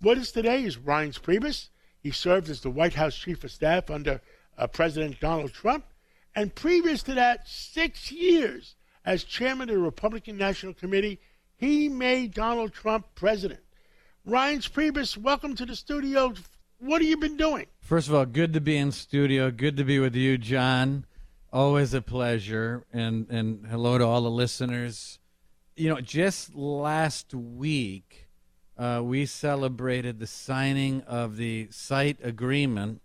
With us today is Reince Priebus. He served as the White House Chief of Staff under uh, President Donald Trump, and previous to that, six years as chairman of the Republican National Committee, he made Donald Trump president. Reince Priebus, welcome to the studio. What have you been doing? First of all, good to be in studio. Good to be with you, John. Always a pleasure. And and hello to all the listeners. You know, just last week, uh, we celebrated the signing of the site agreement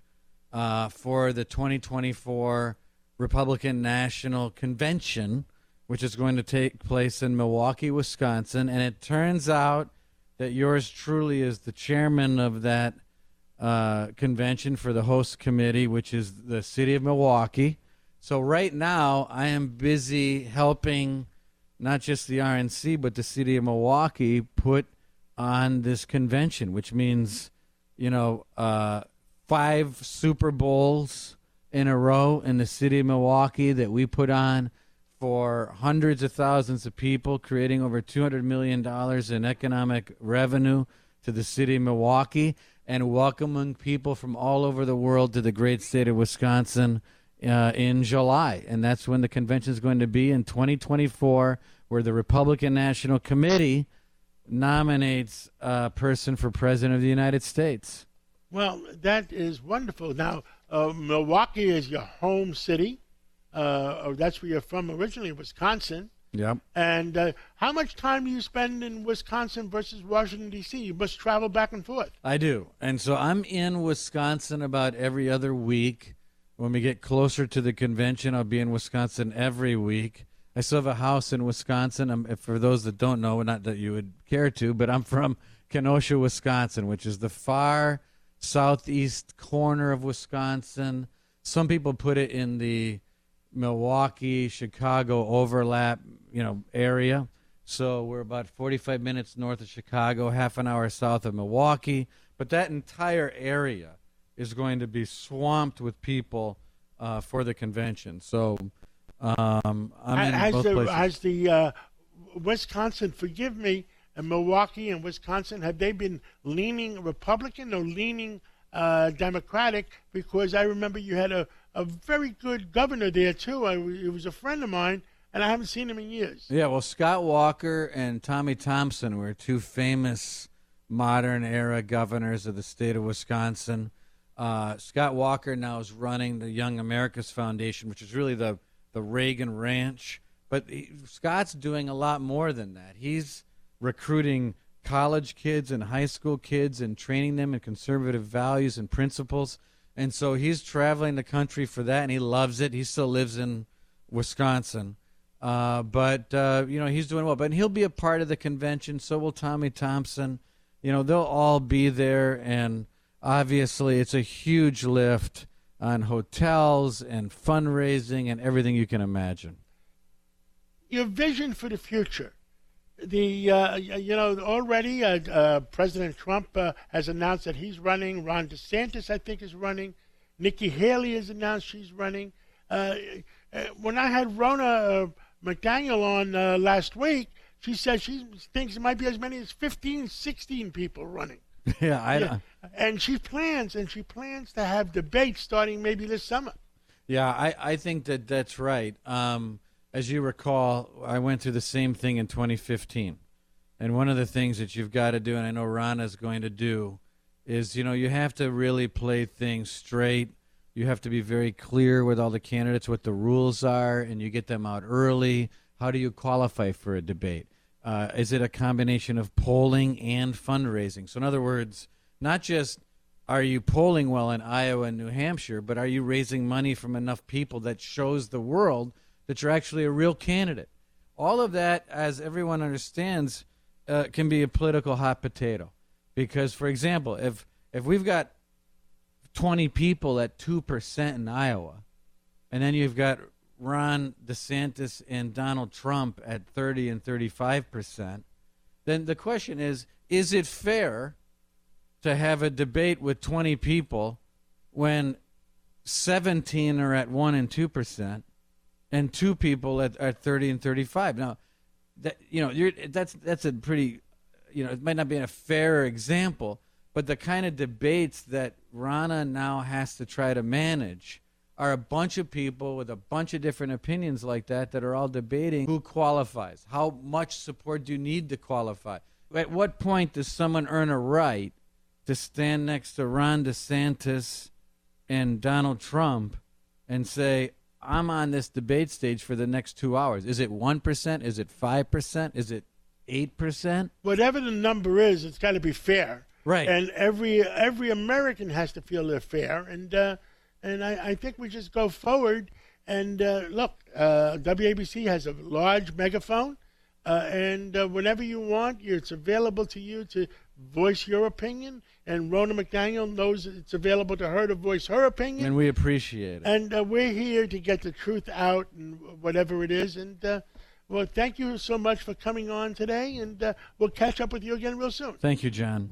uh, for the 2024 Republican National Convention, which is going to take place in Milwaukee, Wisconsin. And it turns out that yours truly is the chairman of that uh, convention for the host committee, which is the city of Milwaukee. So right now, I am busy helping not just the RNC but the city of Milwaukee put on this convention, which means, you know, uh, five Super Bowls in a row in the city of Milwaukee that we put on for hundreds of thousands of people, creating over $200 million in economic revenue to the city of Milwaukee, and welcoming people from all over the world to the great state of Wisconsin uh, in July. And that's when the convention is going to be in 2024, where the Republican National Committee nominates a person for president of the United States. Well, that is wonderful. Now, uh, Milwaukee is your home city. Uh, that's where you're from originally, Wisconsin. Yep. And uh, how much time do you spend in Wisconsin versus Washington, D.C.? You must travel back and forth. I do. And so I'm in Wisconsin about every other week. When we get closer to the convention, I'll be in Wisconsin every week. I still have a house in Wisconsin. I'm, for those that don't know, not that you would care to, but I'm from Kenosha, Wisconsin, which is the far southeast corner of Wisconsin. Some people put it in the Milwaukee, Chicago overlap, you know, area. So we're about 45 minutes north of Chicago, half an hour south of Milwaukee. But that entire area is going to be swamped with people uh, for the convention. So um, I'm has both the, places. Has the uh, Wisconsin, forgive me, and Milwaukee and Wisconsin, have they been leaning Republican or leaning uh, Democratic? Because I remember you had a, a very good governor there, too. I, he was a friend of mine, and I haven't seen him in years. Yeah, well, Scott Walker and Tommy Thompson were two famous modern era governors of the state of Wisconsin. Uh, Scott Walker now is running the Young Americas Foundation, which is really the, the Reagan Ranch. But he, Scott's doing a lot more than that. He's recruiting college kids and high school kids and training them in conservative values and principles. And so he's traveling the country for that, and he loves it. He still lives in Wisconsin. Uh, but, uh, you know, he's doing well. But he'll be a part of the convention. So will Tommy Thompson. You know, they'll all be there. And obviously, it's a huge lift on hotels and fundraising and everything you can imagine. Your vision for the future. The uh, you know already uh, uh, President Trump uh, has announced that he's running. Ron DeSantis, I think, is running. Nikki Haley has announced she's running. Uh, uh, when I had Ronna McDaniel on last week, she said she thinks it might be as many as 15, 16 people running. Yeah, I. Yeah. And she plans, and she plans to have debates starting maybe this summer. Yeah, I, I think that that's right. Um, as you recall, I went through the same thing in 2015. And one of the things that you've got to do, and I know Ronna's going to do, is you know you have to really play things straight. You have to be very clear with all the candidates what the rules are, and you get them out early. How do you qualify for a debate? Uh, is it a combination of polling and fundraising? So, in other words, not just are you polling well in Iowa and New Hampshire, but are you raising money from enough people that shows the world that you're actually a real candidate? All of that, as everyone understands, uh, can be a political hot potato. Because, for example, if if we've got 20 people at 2% in Iowa, and then you've got Ron DeSantis and Donald Trump at 30 and 35%, then the question is is it fair to have a debate with 20 people when 17 are at 1 and 2% and two people at, at 30 and 35? Now, that you know, that's that's a pretty you know, it might not be a fair example, But the kind of debates that Ronna now has to try to manage are a bunch of people with a bunch of different opinions like that that are all debating who qualifies. How much support do you need to qualify? At what point does someone earn a right to stand next to Ron DeSantis and Donald Trump and say, I'm on this debate stage for the next two hours? Is it 1%? Is it 5%? Is it 8%? Whatever the number is, it's got to be fair. Right. And every every American has to feel they're fair. And uh, and I, I think we just go forward. And uh, look, uh, WABC has a large megaphone. Uh, and uh, whenever you want, it's available to you to voice your opinion. And Ronna McDaniel knows it's available to her to voice her opinion. And we appreciate it. And uh, we're here to get the truth out and whatever it is. And uh, well, thank you so much for coming on today. And uh, we'll catch up with you again real soon. Thank you, John.